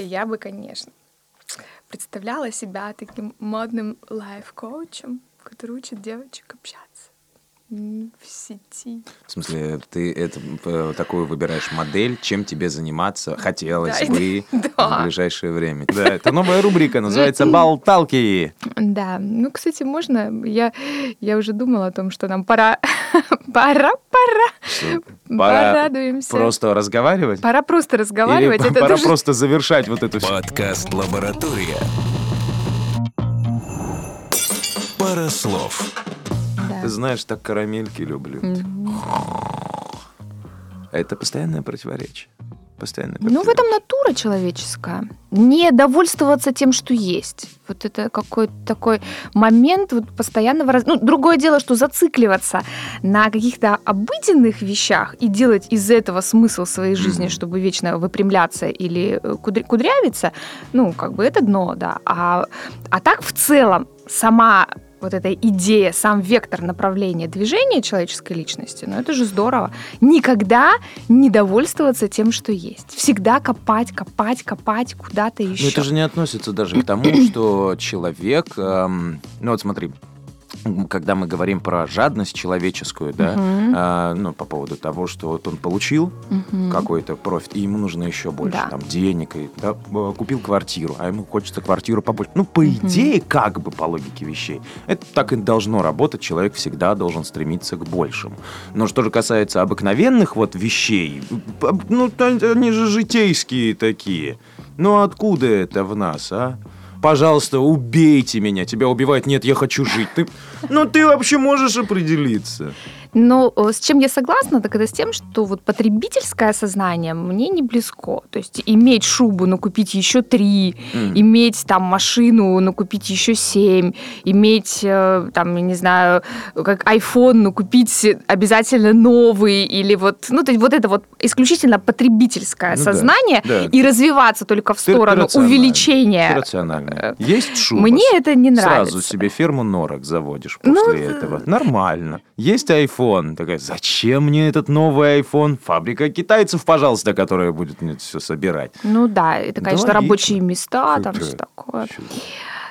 я бы, конечно, представляла себя таким модным лайф-коучем, который учит девочек общаться в сети. В смысле, ты это э, такую выбираешь модель, чем тебе заниматься хотелось Да, бы да. в ближайшее время. Да, это новая рубрика, называется «Болталки». Да, ну, кстати, можно, я, я уже думала о том, что нам пора, пора, пора, Пора порадуемся. просто разговаривать? Пора просто разговаривать. Или это пора тоже- просто завершать вот эту. Подкаст «Лаборатория». Пара слов. Ты знаешь, так карамельки люблю. Это постоянное противоречие. Постоянное Ну, в этом натура человеческая. Не довольствоваться тем, что есть. Вот это какой-то такой момент вот постоянного... раз- Ну, другое дело, что зацикливаться на каких-то обыденных вещах и делать из этого смысл своей жизни, чтобы вечно выпрямляться или э, кудря- кудрявиться, ну, как бы это дно, да. А, а так в целом сама вот эта идея, сам вектор направления движения человеческой личности, ну это же здорово. Никогда не довольствоваться тем, что есть. Всегда копать, копать, копать куда-то еще. Но это же не относится даже к тому, что человек... эм, ну вот смотри, когда мы говорим про жадность человеческую, да, Мгм. а, ну по поводу того, что вот он получил Мгм. какой-то профит, и ему нужно еще больше Да. там денег, и, да, купил квартиру, а ему хочется квартиру побольше. Ну, по Мгм. идее, как бы по логике вещей, это так и должно работать, человек всегда должен стремиться к большему. Но что же касается обыкновенных вот вещей, ну, они же житейские такие. Ну, откуда это в нас, а? Пожалуйста, убейте меня. Тебя убивают. Нет, я хочу жить. Ты... Ну, ты вообще можешь определиться. Но э, с чем я согласна, так это с тем, что вот потребительское сознание мне не близко. То есть иметь шубу, но купить еще три, М. иметь там машину, но купить еще семь, иметь э, там, я не знаю, как iPhone, но купить обязательно новый, или вот, ну, то есть вот это вот исключительно потребительское Ну да, сознание да. и развиваться только в сторону увеличения. рационально. Есть шуба. Мне это не нравится. Сразу себе ферму норок заводишь Ну, после да. этого. Нормально. Есть iPhone. Такая, зачем мне этот новый iPhone? Фабрика китайцев, пожалуйста, которая будет мне все собирать. Ну да, это, Да, конечно, логично. рабочие места, там Чё все такое. Чё?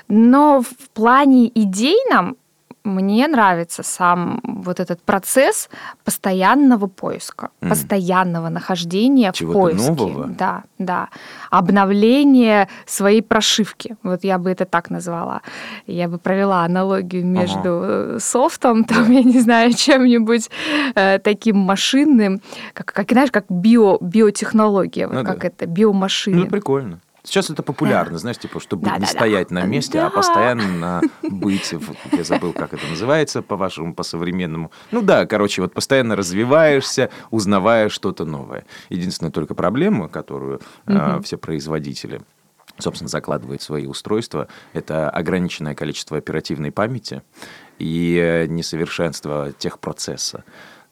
Но в плане идейном мне нравится сам вот этот процесс постоянного поиска, М. постоянного нахождения в Чего-то поиске. нового? Да, да. Обновление своей прошивки. Вот я бы это так назвала. Я бы провела аналогию между э, софтом, там, я не знаю, чем-нибудь э, таким машинным, как, как, знаешь, как био, биотехнология, вот Ну как да. это, биомашины. Ну, прикольно. Сейчас это популярно, знаешь, типа, чтобы не Да-да-да. стоять на месте, а Да. постоянно быть, я забыл, как это называется по-вашему, по-современному. Ну да, короче, вот постоянно развиваешься, узнавая что-то новое. Единственная только проблема, которую а, Мгм. все производители собственно, закладывают в свои устройства, это ограниченное количество оперативной памяти и э, несовершенство техпроцесса.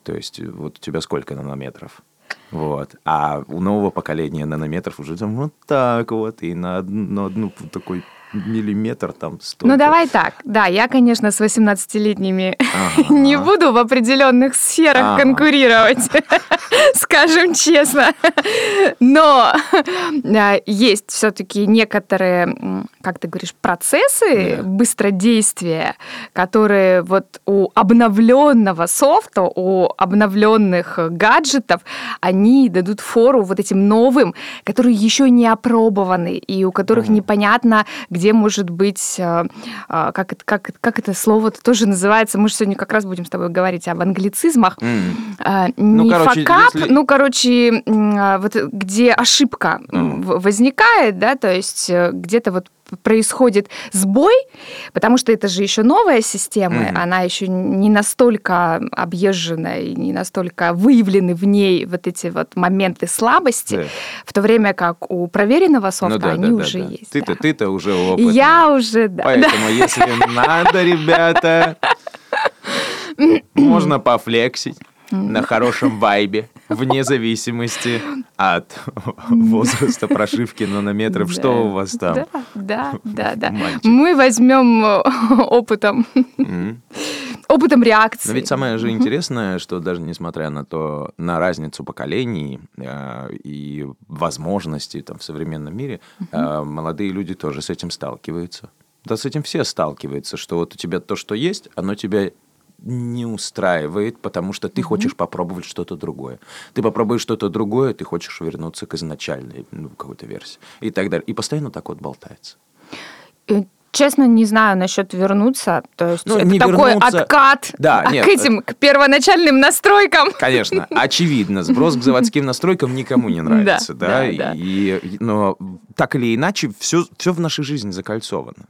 То есть э, вот у тебя сколько нанометров? Вот. А у нового поколения нанометров уже там вот так вот, и на, од- на одну такой миллиметр там столько. Ну, давай так. Да, я, конечно, с 18-летними Ага. не буду в определенных сферах Ага. конкурировать, скажем честно. Но а, есть все-таки некоторые, как ты говоришь, процессы Да. быстродействия, которые вот у обновленного софта, у обновленных гаджетов, они дадут фору вот этим новым, которые еще не опробованы и у которых непонятно, где может быть, э, э, как, это, как, как это слово тоже называется, мы же сегодня как раз будем с тобой говорить об англицизмах, М. а, Ну, не короче, факап, если- ну, короче, а, вот где ошибка в- возникает, да, то есть э, где-то вот происходит сбой, потому что это же еще новая система, Мгм. она еще не настолько объезжена и не настолько выявлены в ней вот эти вот моменты слабости, Да. в то время как у проверенного Ну софта да, они да, да, уже да. есть. Ты-то, да. ты-то уже опытный. я уже, да. Поэтому, если надо, ребята, можно пофлексить на хорошем вайбе, вне зависимости от возраста прошивки нанометров. Что у вас там? Да, да, да, да. Мы возьмем э, опытом опытом реакции. Но ведь самое же интересное, что даже несмотря на то, на разницу поколений э, и возможностей там, в современном мире, э, молодые люди тоже с этим сталкиваются. Да с этим все сталкиваются, что вот у тебя то, что есть, оно тебя не устраивает, потому что ты хочешь попробовать что-то другое. Ты попробуешь что-то другое, ты хочешь вернуться к изначальной ну, какой-то версии и так далее. И постоянно так вот болтается. Э, Честно, не знаю насчет вернуться. То есть Ну, это не такой вернуться- откат Да, к нет. этим, к первоначальным настройкам. Конечно, очевидно, сброс к заводским настройкам никому не нравится, Да, да, да. и- но так или иначе все, все в нашей жизни закольцовано.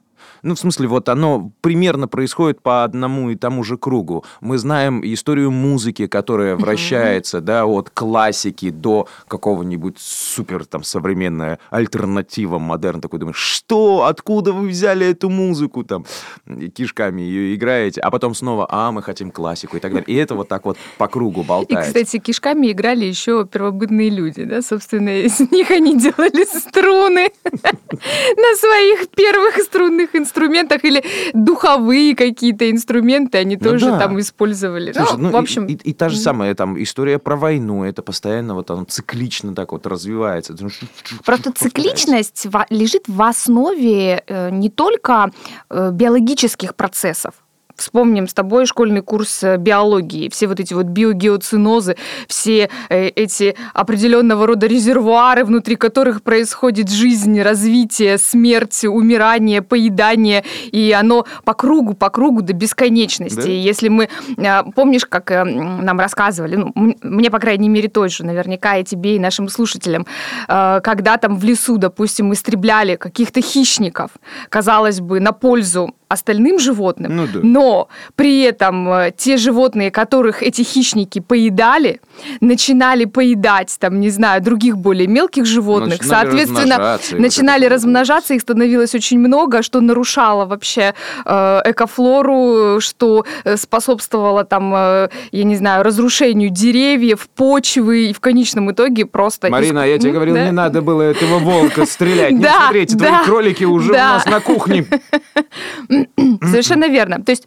Ну, в смысле, вот оно примерно происходит по одному и тому же кругу. Мы знаем историю музыки, которая вращается, да, от классики до какого-нибудь супер там современная альтернатива, модерн. Такой думаешь, что? Откуда вы взяли эту музыку? Там и кишками ее играете, а потом снова, а, мы хотим классику и так далее. И это вот так вот по кругу И, болтается. кстати, кишками играли еще первобытные люди, да, собственно, из них они делали струны на своих первых струнных инструментах или духовые какие-то инструменты они Ну тоже да. там использовали. Слушай, Ну, ну, в общем, и, и- и та же самая там история про войну, это постоянно вот оно циклично так вот развивается. Просто цикличность лежит в основе э, не только э, биологических процессов. Вспомним с тобой школьный курс э, биологии, все вот эти вот биогеоцинозы, все э, эти определенного рода резервуары, внутри которых происходит жизнь, развитие, смерть, умирание, поедание, и оно по кругу, по кругу до бесконечности. Да. Если мы, э, помнишь, как нам рассказывали, ну, мне, по крайней мере, точно, наверняка и тебе, и нашим слушателям, когда там в лесу, допустим, истребляли каких-то хищников, казалось бы, на пользу остальным животным, Ну да. но при этом э, те животные, которых эти хищники поедали, начинали поедать, там, не знаю, других более мелких животных, Начинали соответственно, размножаться, начинали вот. размножаться, их становилось очень много, что нарушало вообще э, экофлору, что э, способствовало там, э, я не знаю, разрушению деревьев, почвы, и в конечном итоге просто... Марина, иск- я тебе говорил, да. не надо было этого волка стрелять. Не смотрите, твои кролики уже у нас на кухне. Совершенно верно. То есть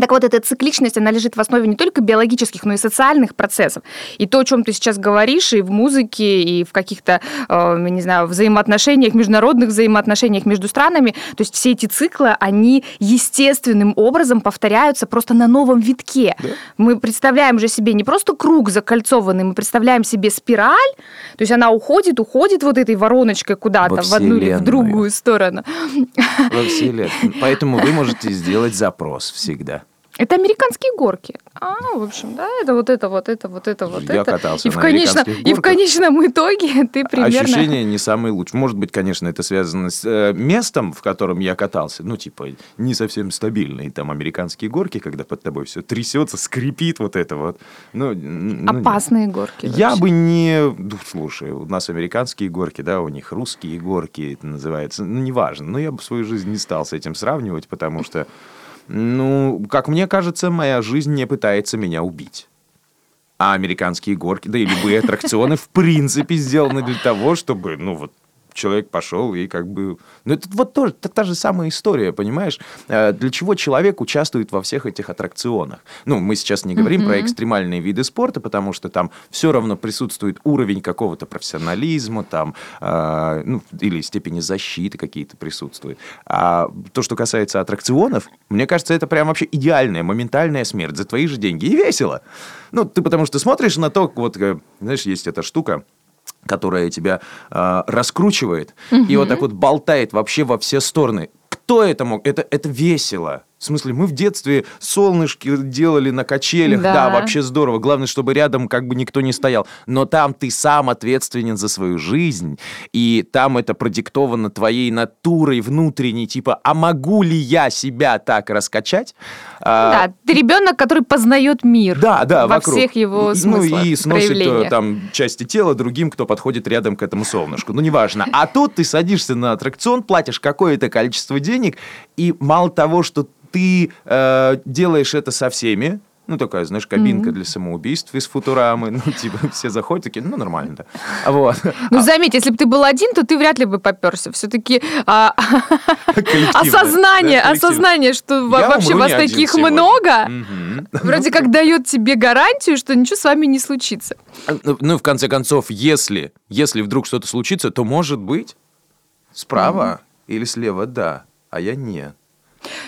так вот, эта цикличность, она лежит в основе не только биологических, но и социальных процессов. И то, о чем ты сейчас говоришь, и в музыке, и в каких-то, э, не знаю, взаимоотношениях, международных взаимоотношениях между странами, то есть все эти циклы, они естественным образом повторяются просто на новом витке. Мы представляем же себе не просто круг закольцованный, мы представляем себе спираль, то есть она уходит, уходит вот этой вороночкой куда-то Во в одну или в другую сторону. Во. Поэтому вы можете сделать запрос всегда. Это американские горки. А, в общем, да, это вот это, вот это, вот это, вот Я это. катался и в, конечном, американских и в горках. конечном итоге ты примерно... Ощущение не самое лучшее. Может быть, конечно, это связано с э, местом, в котором я катался. Ну, типа, не совсем стабильные там американские горки, когда под тобой все трясется, скрипит вот это вот. Ну, ну, нет. Опасные горки. Я вообще. бы не... ну, Слушай, у нас американские горки, да, у них русские горки, это называется. Ну, неважно. Но я бы свою жизнь не стал с этим сравнивать, потому что, ну, как мне кажется, моя жизнь не пытается меня убить. А американские горки, да и любые аттракционы, в принципе, сделаны для того, чтобы, ну, вот, человек пошел и как бы... Ну, это вот тоже та, та же самая история, понимаешь? Э, Для чего человек участвует во всех этих аттракционах? Ну, мы сейчас не говорим про экстремальные виды спорта, потому что там все равно присутствует уровень какого-то профессионализма, там, э, ну, или степени защиты какие-то присутствуют. А то, что касается аттракционов, мне кажется, это прям вообще идеальная, моментальная смерть за твои же деньги. И весело. Ну, ты потому что смотришь на то, вот, э, знаешь, есть эта штука, которая тебя э, раскручивает и вот так вот болтает вообще во все стороны. Кто это мог? Это, это весело. В смысле, мы в детстве солнышки делали на качелях, да. Да. вообще здорово. Главное, чтобы рядом как бы никто не стоял. Но там ты сам ответственен за свою жизнь, и там это продиктовано твоей натурой внутренней, типа, а могу ли я себя так раскачать? А, Да, ты ребенок, который познает мир. да, да, во вокруг. всех его И- смыслах, Ну и сносит э, там части тела другим, кто подходит рядом к этому солнышку. Ну, неважно. А тут ты садишься на аттракцион, платишь какое-то количество денег, и мало того, что ты э, делаешь это со всеми, Ну, такая, знаешь, кабинка для самоубийств из Футурамы. Ну, типа, все заходят, такие, ну, нормально, да. А Вот. Ну, заметь, если бы ты был один, то ты вряд ли бы поперся. Все-таки Коллективно, осознание, да, осознание, что Я вообще вас таких сегодня. много, Мгм. вроде как дает тебе гарантию, что ничего с вами не случится. Ну, Ну, и в конце концов, если, если вдруг что-то случится, то, может быть, справа или слева да, а я нет.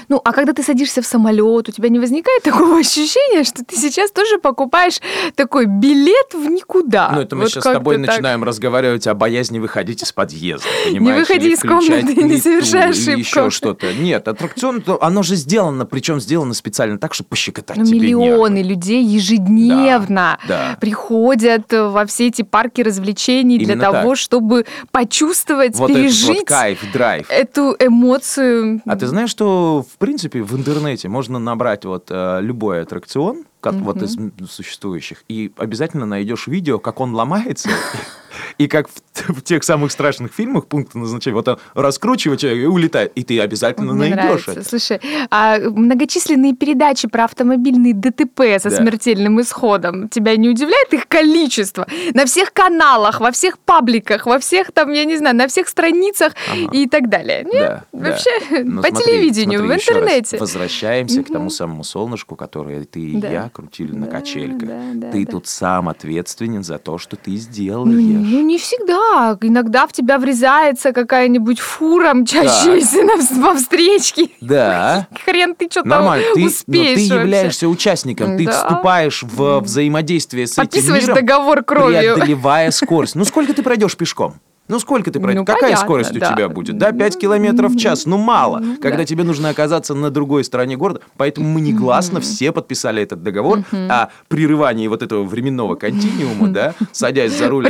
Ну, а когда ты садишься в самолет, у тебя не возникает такого ощущения, что ты сейчас тоже покупаешь такой билет в никуда? Ну, это мы Вот сейчас с тобой так. начинаем разговаривать о боязни выходить из подъезда, понимаешь? выходи Или из комнаты, не совершай ошибку. еще что-то. Нет, аттракцион, то оно же сделано, причем сделано специально так, чтобы пощекотать Ну, тебе миллионы нервы. людей ежедневно Да, да. приходят во все эти парки развлечений для Именно того, так. чтобы почувствовать, Вот этот пережить вот кайф, драйв. эту эмоцию. А ты знаешь, что в принципе в интернете можно набрать вот э, любой аттракцион, как вот из существующих, и обязательно найдешь видео, как он ломается, и как в, в тех самых страшных фильмах пункта назначения, вот он раскручивает человека и улетает, и ты обязательно Мне найдешь нравится. это. Слушай, а многочисленные передачи про автомобильные ДТП со Да. смертельным исходом, тебя не удивляет их количество? На всех каналах, во всех пабликах, во всех там, я не знаю, на всех страницах Ага. и так далее. Нет? Да, да. Вообще, Но по смотри, телевидению, смотри, в еще раз. интернете. Возвращаемся к тому самому солнышку, которое ты и Да. я крутили на Да, качельках. да, да, ты да. тут сам ответственен за то, что ты сделаешь. Ну, ну, не всегда. Иногда в тебя врезается какая-нибудь фура, мчащаяся на, во встречке. Да. Хрен ты что-то Нормально, ты, но успеешь ты вообще. являешься участником, ты Да. вступаешь в взаимодействие с этим Подписываешь миром, договор кровью. преодолевая скорость. Ну сколько ты пройдешь пешком? Ну сколько ты пройдешь? Ну, Какая понятно, скорость у да. тебя будет? Да, 5 километров в час. Ну мало, Ну, когда да. тебе нужно оказаться на другой стороне города. Поэтому мы негласно все подписали этот договор о прерывании вот этого временного континуума, да, садясь за руль. да.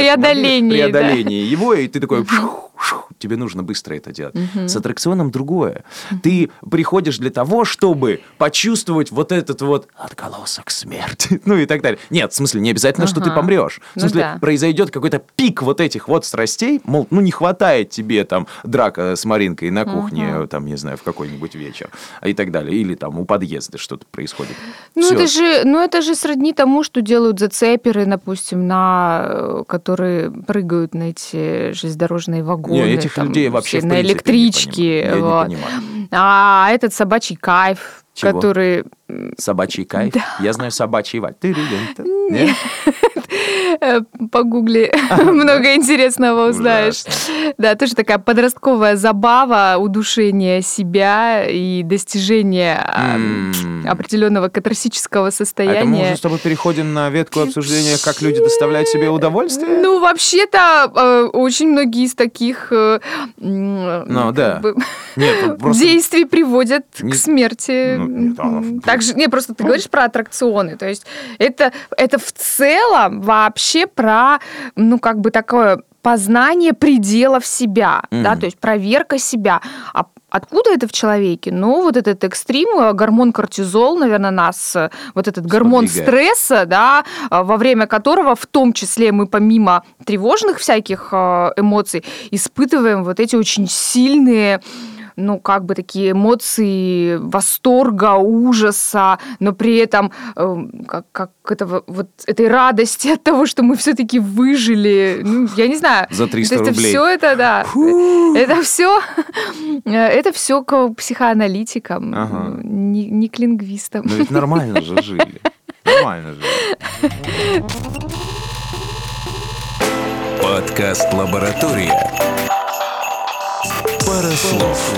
преодолении его, и ты такой... «Фух, фух», Тебе нужно быстро это делать. С аттракционом другое. Ты приходишь для того, чтобы почувствовать вот этот вот отголосок смерти. Ну и так далее. Нет, в смысле, не обязательно, что ты Ага. помрешь. В Ну смысле, да. произойдет какой-то пик вот этих вот страстей, мол, ну не хватает тебе там драка с Маринкой на кухне, там, не знаю, в какой-нибудь вечер, и так далее. Или там у подъезда что-то происходит. Ну Всё. это, же, ну, это же сродни тому, что делают зацеперы, допустим, на, э, которые прыгают на эти железнодорожные вагоны. Не, этих там, людей вообще на не электричке. Я вот. не понимаю. А этот собачий кайф, Чего? который Собачий кайф. Я знаю собачий валь. Ты-рю-дю-ду. Нет? э, погугли, много интересного узнаешь. Да, тоже такая подростковая забава, удушение себя и достижение определенного катарсического А это мы состояния. уже с тобой переходим на ветку обсуждения, как люди доставляют себе удовольствие? Ну, вообще-то, э, очень многие из таких э, Ну, да. Нет, ну, просто... действий приводят к смерти. Ну, а, М, Также, не, просто ты говоришь про аттракционы. То есть это, это в целом вообще про, ну, как бы такое познание пределов себя, да, Мгм. то есть проверка себя. А Откуда это в человеке? Ну, вот этот экстрим, э, гормон кортизол, наверное, нас, э, вот этот гормон Сподвигает. стресса, да, э, во время которого в том числе мы помимо тревожных всяких эмоций испытываем вот эти очень сильные ну, как бы такие эмоции восторга, ужаса, но при этом э, как, как этого, вот этой радости от того, что мы все-таки выжили. Ну, я не знаю. За 300 это рублей. все это, да. Это все, это все к психоаналитикам, Ага. не, не к лингвистам. Но ведь нормально же жили. Нормально жили. Подкаст «Лаборатория». Парослов.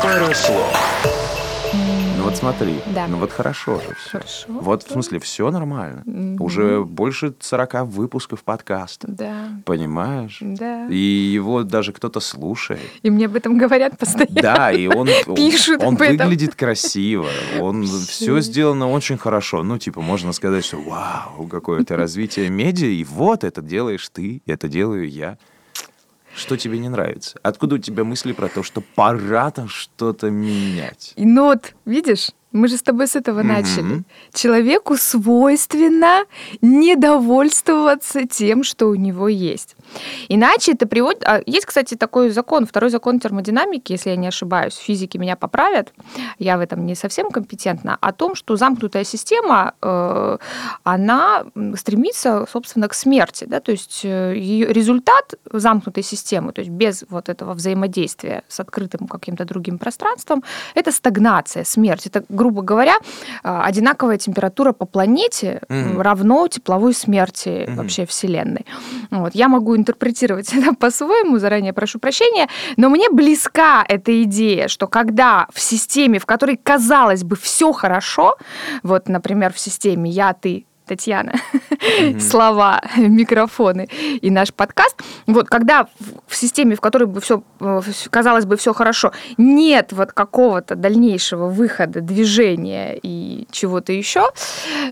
Парослов. Ну вот смотри, Да. ну вот хорошо же все. Хорошо. Вот в смысле все нормально. Мгм. Уже больше 40 выпусков подкаста. Да, Понимаешь? да. И его даже кто-то слушает. И мне об этом говорят постоянно. Да, и он, он- Пишут он об этом. выглядит красиво, он все сделано очень хорошо. Ну, типа, можно сказать, что вау, какое-то развитие медиа, и вот это делаешь ты, это делаю я. Что тебе не нравится? Откуда у тебя мысли про то, что пора там что-то менять? И, ну вот, видишь, Мы же с тобой с этого Мгм. начали. Человеку свойственно недовольствоваться тем, что у него есть. Иначе это приводит... а, Есть, кстати, такой закон, второй закон термодинамики, если я не ошибаюсь, физики меня поправят, я в этом не совсем компетентна, о том, что замкнутая система, э, она стремится, собственно, к смерти. Да? То есть э, ее результат замкнутой системы, то есть без вот этого взаимодействия с открытым каким-то другим пространством, это стагнация, смерть. Это, грубо говоря, э, одинаковая температура по планете Мгм. равно тепловой смерти Мгм. вообще Вселенной. Вот. Я могу интерпретировать это по-своему, заранее прошу прощения, но мне близка эта идея, что когда в системе, в которой, казалось бы, все хорошо, вот, например, в системе «я, ты», Татьяна, слова, микрофоны и наш подкаст. Вот когда в- системе, в которой бы все, казалось бы, все хорошо, нет вот какого-то дальнейшего выхода, движения и чего-то еще,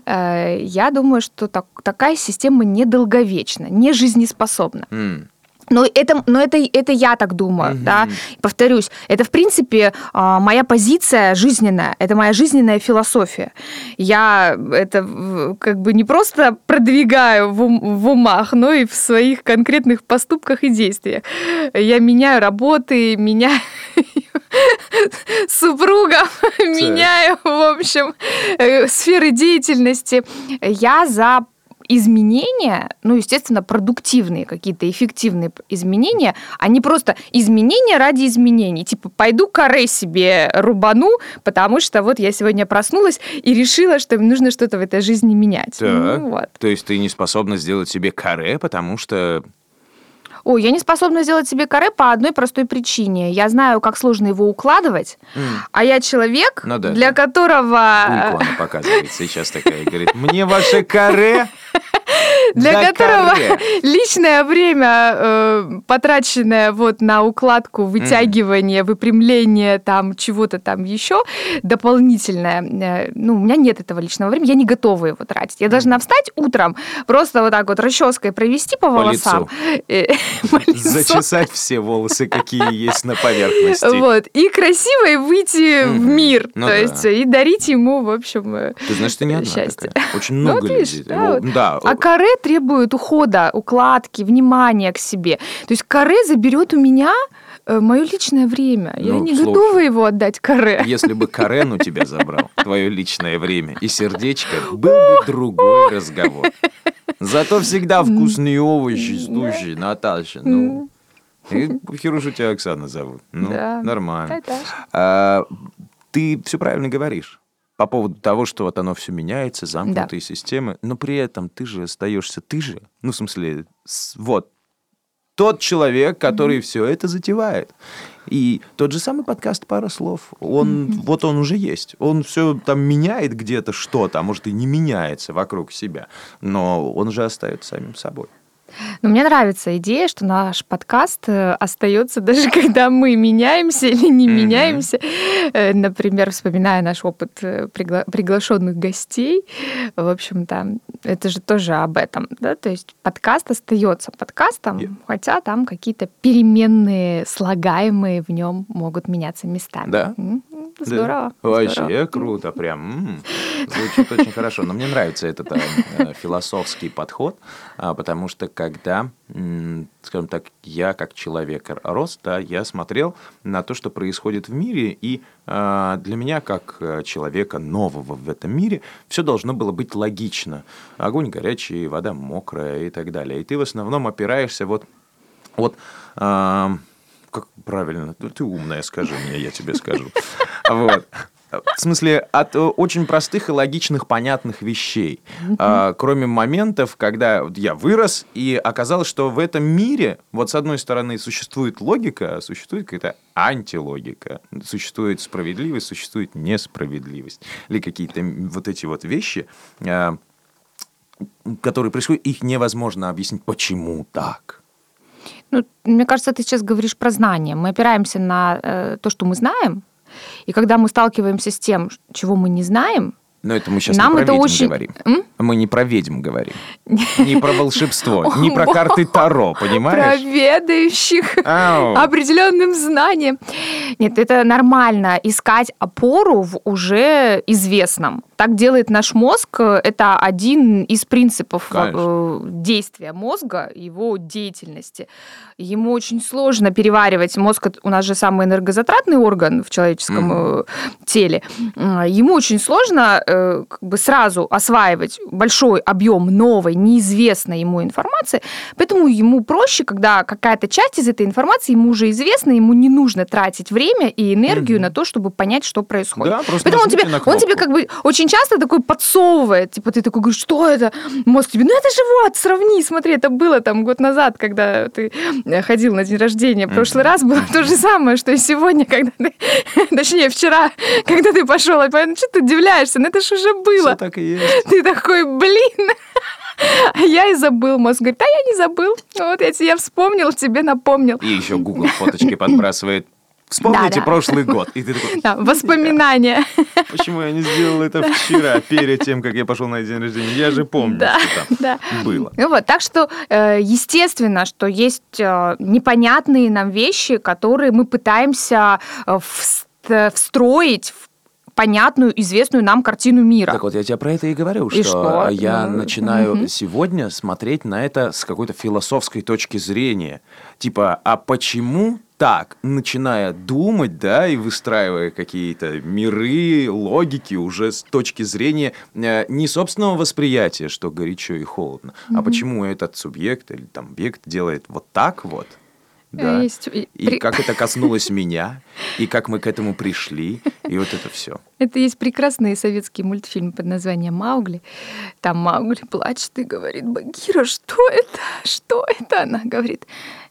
э, я думаю, что так- такая система недолговечна, не жизнеспособна. М. Но это, но это, это я так думаю, Мгм. да. Повторюсь, это в принципе а, моя позиция жизненная, это моя жизненная философия. Я это как бы не просто продвигаю в, ум- в умах, но и в своих конкретных поступках и действиях. Я меняю работы, меняю супругов, меняю, в общем, э, сферы деятельности. Я за изменения, ну, естественно, продуктивные какие-то, эффективные изменения, а не просто изменения ради изменений. Типа, пойду каре себе рубану, потому что вот я сегодня проснулась и решила, что нужно что-то в этой жизни менять. Так. Ну, вот. То есть ты не способна сделать себе каре, потому что... Ой, я не способна сделать себе каре по одной простой причине. Я знаю, как сложно его укладывать, М. а я человек, Ну да, для да. которого... Бульку она показывает сейчас такая и говорит, мне ваше каре для да которого каре». личное время, э, потраченное вот на укладку, вытягивание, выпрямление там чего-то там еще дополнительное, э, ну, у меня нет этого личного времени, я не готова его тратить. Я должна встать утром, просто вот так вот расческой провести по волосам. э, по лицу. зачесать все волосы, какие есть на поверхности. Вот, и красиво и выйти в мир, Ну то есть и дарить ему, в общем, э, Ты знаешь, ты не одна Счастье. Очень Ну, много людей. да. А каре требует ухода, укладки, внимания к себе. То есть каре заберет у меня мое личное время. Я Ну, не слушай. готова его отдать каре. Если бы Карен у тебя забрал твое личное время и сердечко, был бы другой разговор. Зато всегда вкусные овощи, слушай, Наташа, ну... И Хирушу тебя Оксана зовут. Ну, Да. нормально. А, ты все правильно говоришь по поводу того, что вот оно все меняется, замкнутые системы, но при этом ты же остаешься ты же. Ну, в смысле, вот тот человек, который все это затевает. И тот же самый подкаст «Пара слов», он, вот он уже есть. Он все там меняет где-то что-то, а может и не меняется вокруг себя, но он же остается самим собой. Но мне нравится идея, что наш подкаст э, остается даже когда мы меняемся или не Мгм. меняемся. Э, Например, вспоминая наш опыт э, пригла- приглашенных гостей, в общем-то, это же тоже об этом, да, то есть подкаст остается подкастом, Yeah. хотя там какие-то переменные, слагаемые в нем могут меняться местами. Да. М, Да. Здорово. Вообще здорово. круто, прям. м, Звучит очень хорошо. Но мне нравится этот э, э, философский подход, а, потому что когда, м, скажем так, я как человек рос, да, я смотрел на то, что происходит в мире, и а, для меня, как э, человека нового в этом мире, все должно было быть логично. Огонь горячий, вода мокрая и так далее. И ты в основном опираешься вот вот а, как правильно, ты, ты умная, скажи мне, я тебе скажу. Вот. В смысле, от э, очень простых и логичных, понятных вещей. А, кроме моментов, когда я вырос, и оказалось, что в этом мире, вот с одной стороны, существует логика, а существует какая-то антилогика. Существует справедливость, существует несправедливость. Или какие-то вот эти вот вещи, а, которые происходят, их невозможно объяснить, почему так. Ну, мне кажется, ты сейчас говоришь про знания. Мы опираемся на э, то, что мы знаем, и когда мы сталкиваемся с тем, чего мы не знаем, Но это мы сейчас Нам не про это ведьм очень- говорим. М? Мы не про ведьм говорим. Не про волшебство, не про карты Таро, про понимаешь? ведающих Ау. определенным знанием. Нет, это нормально искать опору в уже известном. Так делает наш мозг. Это один из принципов Конечно. э, действия мозга, его деятельности. Ему очень сложно переваривать. Мозг у нас же самый энергозатратный орган в человеческом э, теле. М, Ему очень сложно э, как бы сразу осваивать большой объем новой, неизвестной ему информации. Поэтому ему проще, когда какая-то часть из этой информации ему уже известна, ему не нужно тратить время и энергию на то, чтобы понять, что происходит. Да, Поэтому он тебе, он тебе как бы очень часто такой подсовывает, типа ты такой говоришь, что это? Мозг тебе, ну это же вот, сравни, смотри, это было там год назад, когда ты ходил на день рождения. В прошлый раз было то же самое, что и сегодня, когда ты, точнее вчера, когда ты пошел, а что ты удивляешься, ну это же уже было. Всё так и есть. Ты такой, блин, а я и забыл. Мозг говорит, а я не забыл. Вот я тебе вспомнил, тебе напомнил. И еще Google фоточки подбрасывает. Вспомните Да-да. прошлый год. И ты такой, Да, воспоминания. почему я не сделал это вчера, перед тем, как я пошел на день рождения? Я же помню, Да, что да. там было. Ну вот, так что э, естественно, что есть э, непонятные нам вещи, которые мы пытаемся э, встроить в понятную, известную нам картину мира. Так вот, я тебе про это и говорю, И что, что? я Ну, начинаю мгм. сегодня смотреть на это с какой-то философской точки зрения. Типа, а почему так, начиная думать, да, и выстраивая какие-то миры, логики уже с точки зрения э, не собственного восприятия, что горячо и холодно, а почему этот субъект или там объект делает вот так вот, да, Есть- и как это коснулось меня, и как мы к этому пришли, и вот это все. Это есть прекрасный советский мультфильм под названием «Маугли». Там Маугли плачет и говорит, Багира, что это? Что это? Она говорит,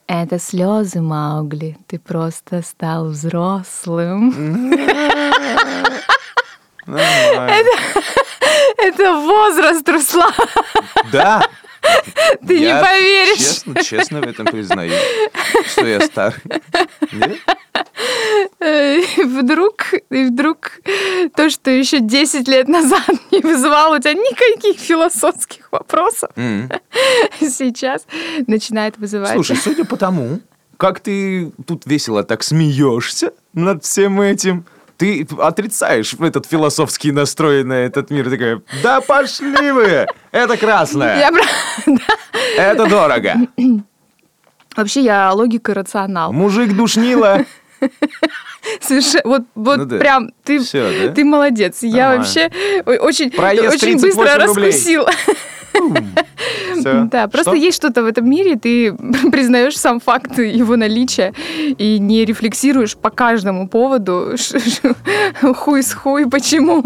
это слезы, Маугли. Ты просто стал взрослым. Нормально. Это возраст, Руслан. Да. Ты не поверишь. Честно, честно в этом признаюсь, что я старый. Нет? Э, вдруг, и вдруг то, что еще 10 лет назад не вызывало у тебя никаких философских вопросов, сейчас начинает вызывать. Слушай, судя по тому, как ты тут весело так смеешься над всем этим, ты отрицаешь этот философский настрой на этот мир. Такая, да пошли вы! Это красное, это дорого. Вообще я логика и рационал. Мужик душнило. Совершенно, вот, вот Ну да. прям ты, Всё, да? ты молодец. Я вообще очень, Проезд очень 38 быстро раскусила. Всё. Да, просто Что? есть что-то в этом мире, ты признаешь сам факт его наличия и не рефлексируешь по каждому поводу, хуй с хуй, почему.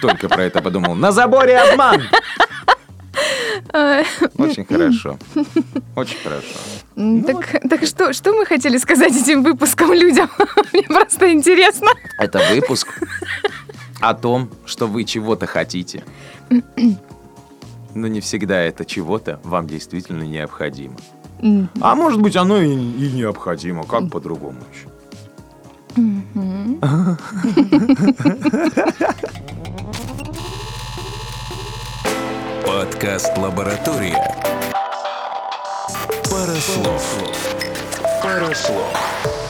Только про это подумал. На заборе обман! А, Очень хорошо. Очень хорошо. м, Так, так что, что мы хотели сказать этим выпуском людям? Мне просто интересно. Это выпуск о том, что вы чего-то хотите. Но не всегда это чего-то вам действительно необходимо. А может быть, оно и, и необходимо. Как по-другому еще? Подкаст «Лаборатория». Пара слов. Пара слов.